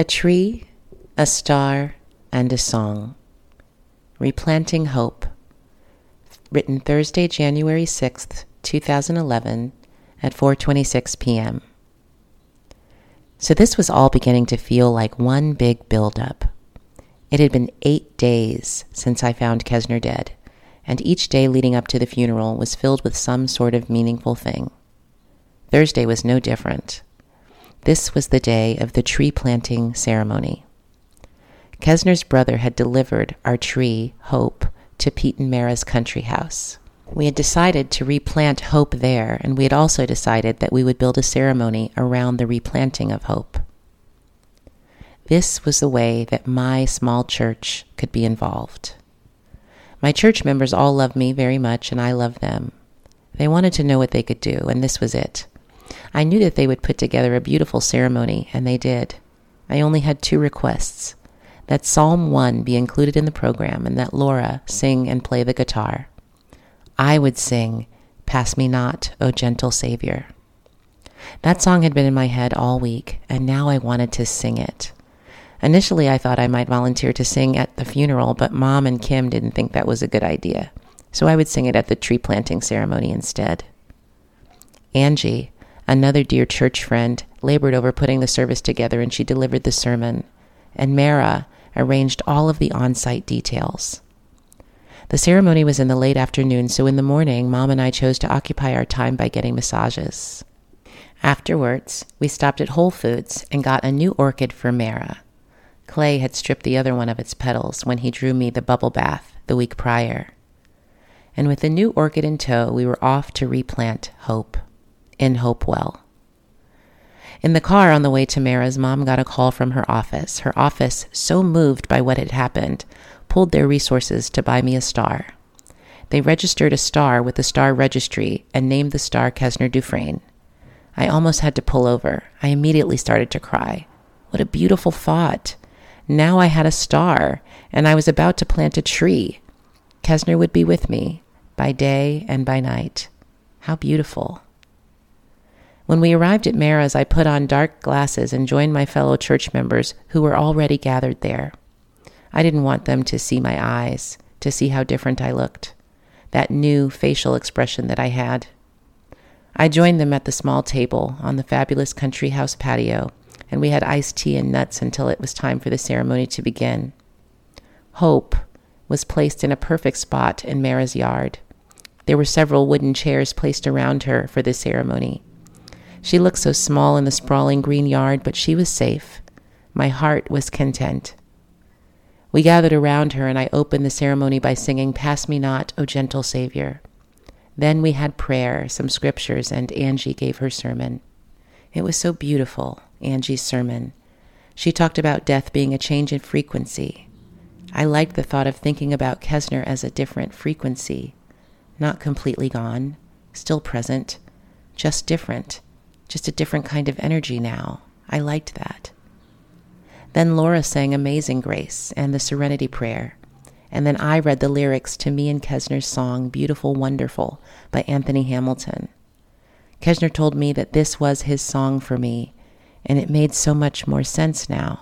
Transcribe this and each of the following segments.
A tree, a star, and a song. Replanting Hope. Written Thursday, January 6th, 2011 at 4:26 p.m. So this was all beginning to feel like one big buildup. It had been 8 days since I found Kesner dead, and each day leading up to the funeral was filled with some sort of meaningful thing. Thursday was no different. This was the day of the tree planting ceremony. Kesner's brother had delivered our tree, Hope, to Pete and Mara's country house. We had decided to replant Hope there, and we had also decided that we would build a ceremony around the replanting of Hope. This was the way that my small church could be involved. My church members all love me very much, and I love them. They wanted to know what they could do, and this was it. I knew that they would put together a beautiful ceremony, and they did. I only had two requests that Psalm 1 be included in the program and that Laura sing and play the guitar. I would sing, Pass Me Not, O Gentle Savior. That song had been in my head all week, and now I wanted to sing it. Initially, I thought I might volunteer to sing at the funeral, but Mom and Kim didn't think that was a good idea, so I would sing it at the tree planting ceremony instead. Angie, Another dear church friend labored over putting the service together and she delivered the sermon, and Mara arranged all of the on site details. The ceremony was in the late afternoon, so in the morning, Mom and I chose to occupy our time by getting massages. Afterwards, we stopped at Whole Foods and got a new orchid for Mara. Clay had stripped the other one of its petals when he drew me the bubble bath the week prior. And with the new orchid in tow, we were off to replant hope in Hopewell. In the car on the way to Mara's, mom got a call from her office. Her office, so moved by what had happened, pulled their resources to buy me a star. They registered a star with the star registry and named the star Kesner Dufresne. I almost had to pull over. I immediately started to cry. What a beautiful thought. Now I had a star, and I was about to plant a tree. Kesner would be with me by day and by night. How beautiful. When we arrived at Mara's, I put on dark glasses and joined my fellow church members who were already gathered there. I didn't want them to see my eyes, to see how different I looked, that new facial expression that I had. I joined them at the small table on the fabulous country house patio, and we had iced tea and nuts until it was time for the ceremony to begin. Hope was placed in a perfect spot in Mara's yard. There were several wooden chairs placed around her for the ceremony. She looked so small in the sprawling green yard, but she was safe. My heart was content. We gathered around her, and I opened the ceremony by singing, Pass Me Not, O Gentle Savior. Then we had prayer, some scriptures, and Angie gave her sermon. It was so beautiful, Angie's sermon. She talked about death being a change in frequency. I liked the thought of thinking about Kesner as a different frequency, not completely gone, still present, just different just a different kind of energy now. I liked that. Then Laura sang Amazing Grace and the Serenity Prayer. And then I read the lyrics to me and Kesner's song Beautiful Wonderful by Anthony Hamilton. Kesner told me that this was his song for me, and it made so much more sense now.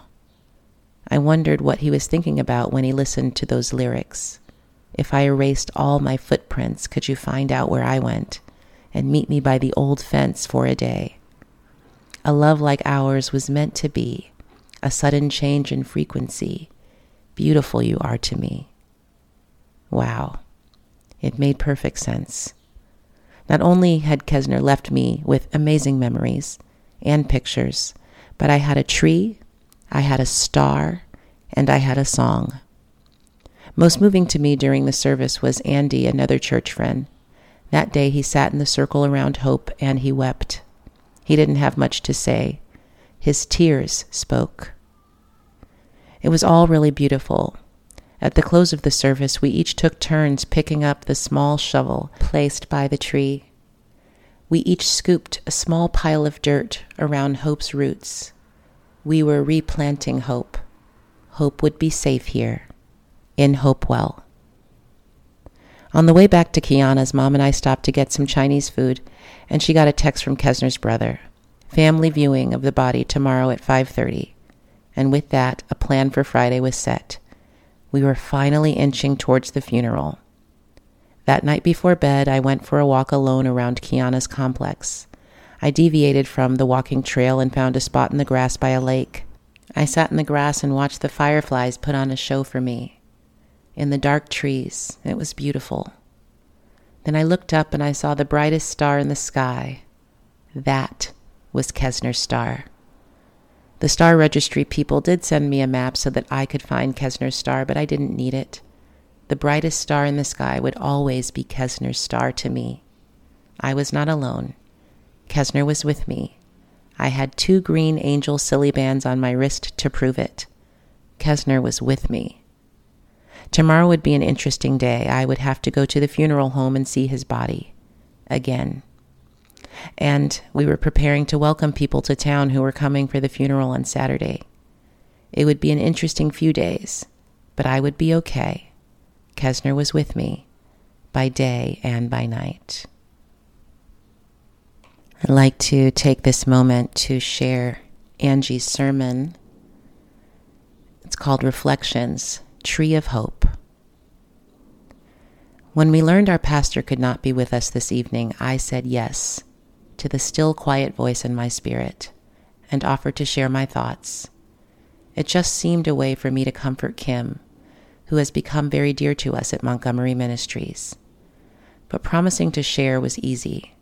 I wondered what he was thinking about when he listened to those lyrics. If I erased all my footprints, could you find out where I went? And meet me by the old fence for a day. A love like ours was meant to be, a sudden change in frequency. Beautiful you are to me. Wow. It made perfect sense. Not only had Kesner left me with amazing memories and pictures, but I had a tree, I had a star, and I had a song. Most moving to me during the service was Andy, another church friend. That day he sat in the circle around Hope and he wept. He didn't have much to say. His tears spoke. It was all really beautiful. At the close of the service, we each took turns picking up the small shovel placed by the tree. We each scooped a small pile of dirt around Hope's roots. We were replanting Hope. Hope would be safe here, in Hopewell. On the way back to Kiana's, Mom and I stopped to get some Chinese food, and she got a text from Kesner's brother. Family viewing of the body tomorrow at 5:30. and with that, a plan for Friday was set. We were finally inching towards the funeral. That night before bed, I went for a walk alone around Kiana's complex. I deviated from the walking trail and found a spot in the grass by a lake. I sat in the grass and watched the fireflies put on a show for me. In the dark trees, it was beautiful. Then I looked up and I saw the brightest star in the sky. That was Kesner's star. The star registry people did send me a map so that I could find Kesner's star, but I didn't need it. The brightest star in the sky would always be Kesner's star to me. I was not alone. Kesner was with me. I had two green angel Silly Bandz on my wrist to prove it. Kesner was with me. Tomorrow would be an interesting day. I would have to go to the funeral home and see his body again. And we were preparing to welcome people to town who were coming for the funeral on Saturday. It would be an interesting few days, but I would be okay. Kesner was with me by day and by night. I'd like to take this moment to share Angie's sermon. It's called Reflections Tree of Hope. When we learned our pastor could not be with us this evening, I said yes to the still quiet voice in my spirit and offered to share my thoughts. It just seemed a way for me to comfort Kim, who has become very dear to us at Montgomery Ministries. But promising to share was easy.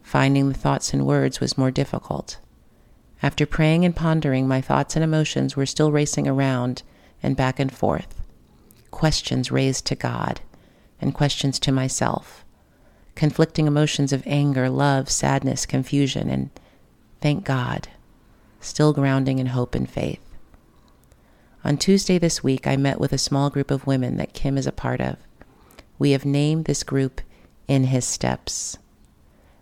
Finding the thoughts and words was more difficult. After praying and pondering, my thoughts and emotions were still racing around and back and forth. Questions raised to God and questions to myself conflicting emotions of anger, love, sadness, confusion, and thank God, still grounding in hope and faith. On Tuesday this week, I met with a small group of women that Kim is a part of. We have named this group In His Steps.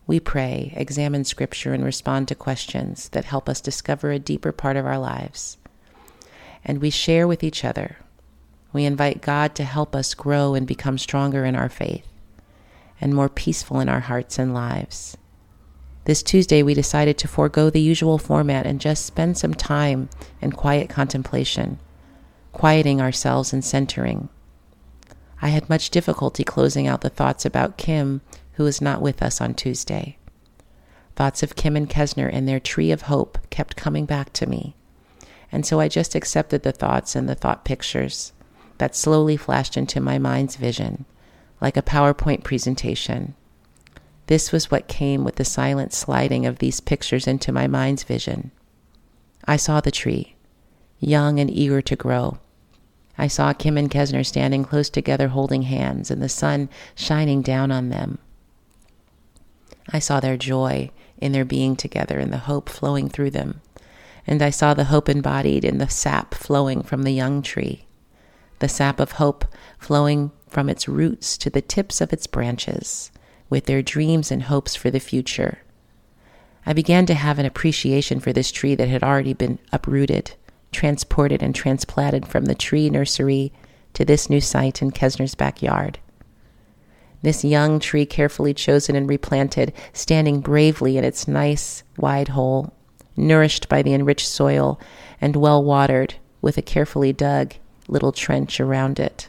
We pray, examine Scripture, and respond to questions that help us discover a deeper part of our lives. And we share with each other. We invite God to help us grow and become stronger in our faith and more peaceful in our hearts and lives. This Tuesday, we decided to forego the usual format and just spend some time in quiet contemplation, quieting ourselves and centering. I had much difficulty closing out the thoughts about Kim, who was not with us on Tuesday. Thoughts of Kim and Kesner and their tree of hope kept coming back to me. And so I just accepted the thoughts and the thought pictures that slowly flashed into my mind's vision like a PowerPoint presentation. This was what came with the silent sliding of these pictures into my mind's vision. I saw the tree, young and eager to grow. I saw Kim and Kesner standing close together holding hands and the sun shining down on them. I saw their joy in their being together and the hope flowing through them. And I saw the hope embodied in the sap flowing from the young tree, the sap of hope flowing from its roots to the tips of its branches, with their dreams and hopes for the future. I began to have an appreciation for this tree that had already been uprooted, transported, and transplanted from the tree nursery to this new site in Kesner's backyard. This young tree, carefully chosen and replanted, standing bravely in its nice, wide hole, nourished by the enriched soil and well watered, with a carefully dug little trench around it.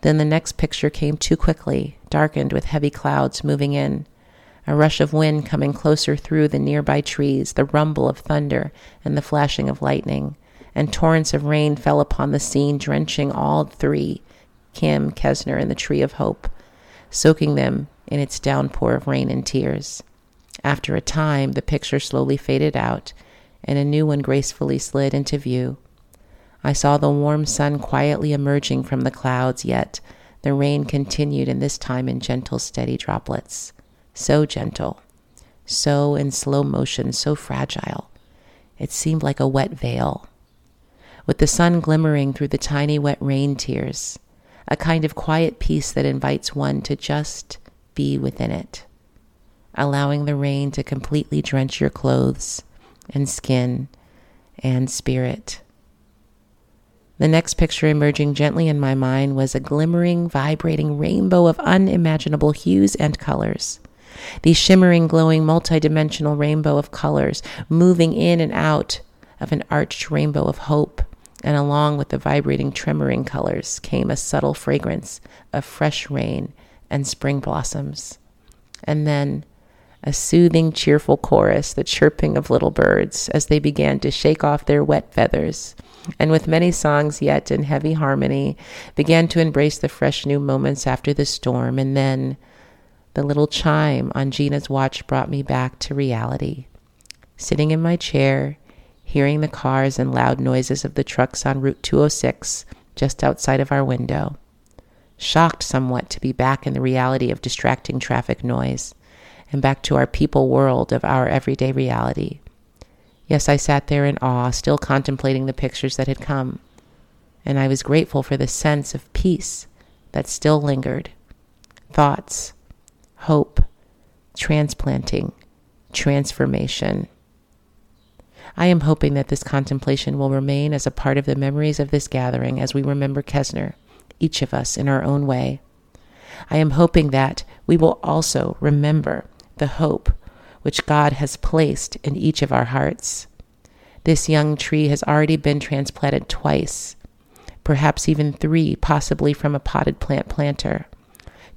Then the next picture came too quickly, darkened with heavy clouds moving in, a rush of wind coming closer through the nearby trees, the rumble of thunder and the flashing of lightning, and torrents of rain fell upon the scene, drenching all three Kim, Kesner, and the Tree of Hope, soaking them in its downpour of rain and tears. After a time, the picture slowly faded out, and a new one gracefully slid into view. I saw the warm sun quietly emerging from the clouds, yet the rain continued, and this time in gentle, steady droplets. So gentle, so in slow motion, so fragile. It seemed like a wet veil. With the sun glimmering through the tiny wet rain tears, a kind of quiet peace that invites one to just be within it, allowing the rain to completely drench your clothes and skin and spirit the next picture emerging gently in my mind was a glimmering, vibrating rainbow of unimaginable hues and colors. The shimmering, glowing, multidimensional rainbow of colors moving in and out of an arched rainbow of hope, and along with the vibrating tremoring colors came a subtle fragrance of fresh rain and spring blossoms. And then a soothing, cheerful chorus, the chirping of little birds as they began to shake off their wet feathers, and with many songs yet in heavy harmony, began to embrace the fresh new moments after the storm. And then the little chime on Gina's watch brought me back to reality. Sitting in my chair, hearing the cars and loud noises of the trucks on Route 206 just outside of our window. Shocked somewhat to be back in the reality of distracting traffic noise and back to our people world of our everyday reality. Yes, I sat there in awe, still contemplating the pictures that had come, and I was grateful for the sense of peace that still lingered. Thoughts, hope, transplanting, transformation. I am hoping that this contemplation will remain as a part of the memories of this gathering as we remember Kesner, each of us in our own way. I am hoping that we will also remember the hope which God has placed in each of our hearts. This young tree has already been transplanted twice, perhaps even three, possibly from a potted plant planter,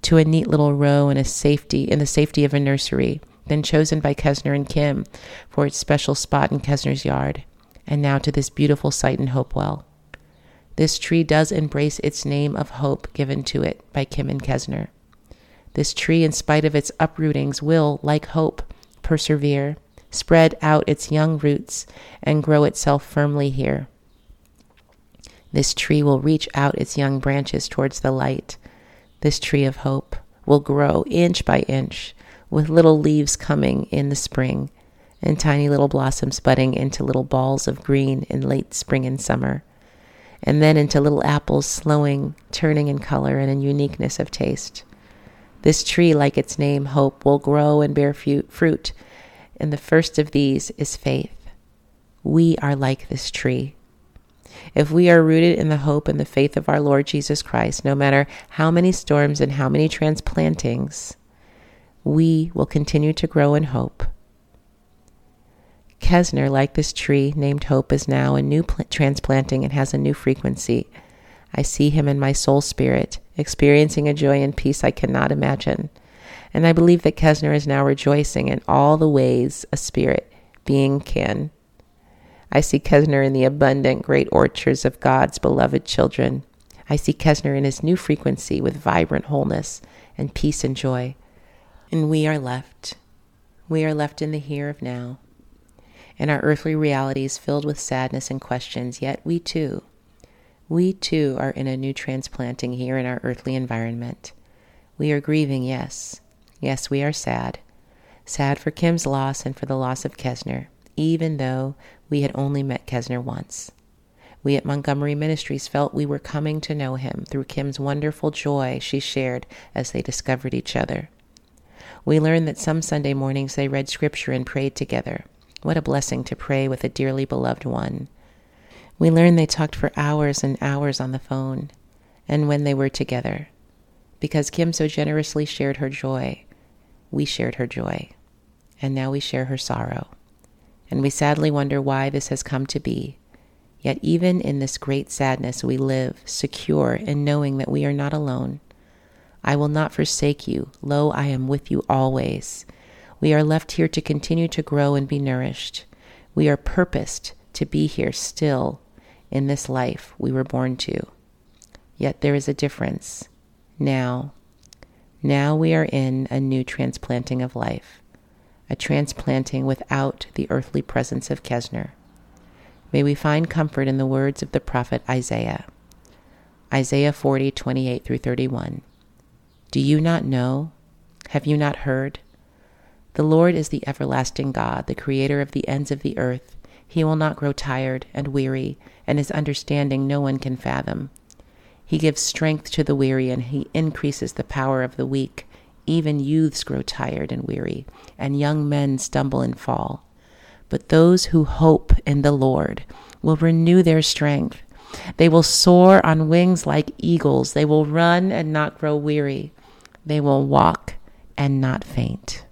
to a neat little row in a safety in the safety of a nursery, then chosen by Kesner and Kim for its special spot in Kesner's yard, and now to this beautiful site in Hopewell. This tree does embrace its name of hope given to it by Kim and Kesner. This tree, in spite of its uprootings, will, like hope, persevere, spread out its young roots, and grow itself firmly here. This tree will reach out its young branches towards the light. This tree of hope will grow inch by inch, with little leaves coming in the spring, and tiny little blossoms budding into little balls of green in late spring and summer, and then into little apples slowing, turning in color and in uniqueness of taste. This tree, like its name, hope, will grow and bear fruit, and the first of these is faith. We are like this tree. If we are rooted in the hope and the faith of our Lord Jesus Christ, no matter how many storms and how many transplantings, we will continue to grow in hope. Kesner, like this tree named Hope, is now a new pl- transplanting and has a new frequency. I see him in my soul spirit, experiencing a joy and peace I cannot imagine. And I believe that Kesner is now rejoicing in all the ways a spirit being can. I see Kesner in the abundant great orchards of God's beloved children. I see Kesner in his new frequency with vibrant wholeness and peace and joy. And we are left. We are left in the here of now. And our earthly realities filled with sadness and questions, yet we too we too are in a new transplanting here in our earthly environment. We are grieving, yes. Yes, we are sad. Sad for Kim's loss and for the loss of Kesner, even though we had only met Kesner once. We at Montgomery Ministries felt we were coming to know him through Kim's wonderful joy she shared as they discovered each other. We learned that some Sunday mornings they read scripture and prayed together. What a blessing to pray with a dearly beloved one. We learned they talked for hours and hours on the phone, and when they were together. Because Kim so generously shared her joy, we shared her joy, and now we share her sorrow. And we sadly wonder why this has come to be. Yet, even in this great sadness, we live secure in knowing that we are not alone. I will not forsake you. Lo, I am with you always. We are left here to continue to grow and be nourished. We are purposed to be here still in this life we were born to. Yet there is a difference. Now, now we are in a new transplanting of life, a transplanting without the earthly presence of Kesner. May we find comfort in the words of the prophet Isaiah. Isaiah 40, 28 through 31. Do you not know? Have you not heard? The Lord is the everlasting God, the creator of the ends of the earth. He will not grow tired and weary, and his understanding no one can fathom. He gives strength to the weary, and he increases the power of the weak. Even youths grow tired and weary, and young men stumble and fall. But those who hope in the Lord will renew their strength. They will soar on wings like eagles. They will run and not grow weary. They will walk and not faint.